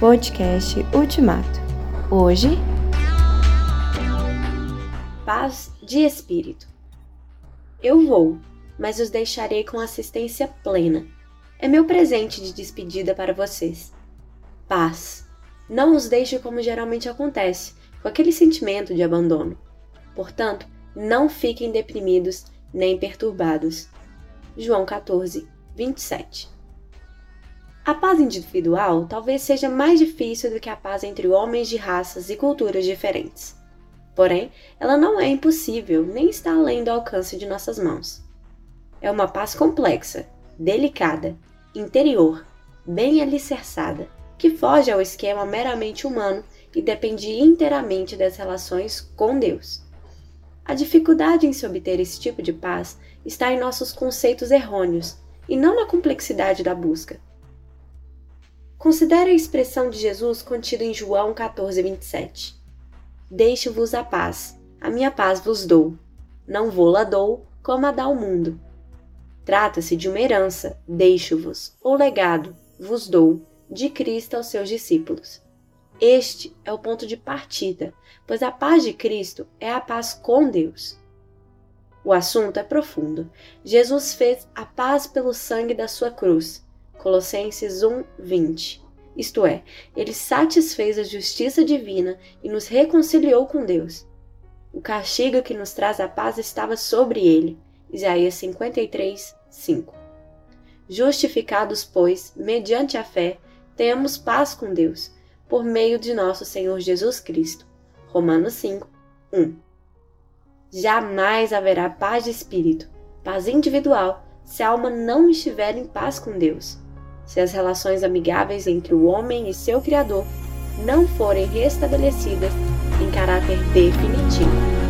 Podcast Ultimato. Hoje, paz de espírito. Eu vou, mas os deixarei com assistência plena. É meu presente de despedida para vocês. Paz. Não os deixe como geralmente acontece, com aquele sentimento de abandono. Portanto, não fiquem deprimidos nem perturbados. João 14, 27. A paz individual talvez seja mais difícil do que a paz entre homens de raças e culturas diferentes. Porém, ela não é impossível nem está além do alcance de nossas mãos. É uma paz complexa, delicada, interior, bem alicerçada, que foge ao esquema meramente humano e depende inteiramente das relações com Deus. A dificuldade em se obter esse tipo de paz está em nossos conceitos errôneos e não na complexidade da busca. Considere a expressão de Jesus contida em João 14, 27. Deixo-vos a paz, a minha paz vos dou. Não vou-la dou como a dá o mundo. Trata-se de uma herança, deixo-vos, ou legado, vos dou, de Cristo aos seus discípulos. Este é o ponto de partida, pois a paz de Cristo é a paz com Deus. O assunto é profundo. Jesus fez a paz pelo sangue da sua cruz. Colossenses 1, 20. Isto é, ele satisfez a justiça divina e nos reconciliou com Deus. O castigo que nos traz a paz estava sobre ele. Isaías 53, 5. Justificados, pois, mediante a fé, temos paz com Deus por meio de nosso Senhor Jesus Cristo. Romanos 5, 1. Jamais haverá paz de espírito, paz individual, se a alma não estiver em paz com Deus. Se as relações amigáveis entre o homem e seu Criador não forem restabelecidas em caráter definitivo.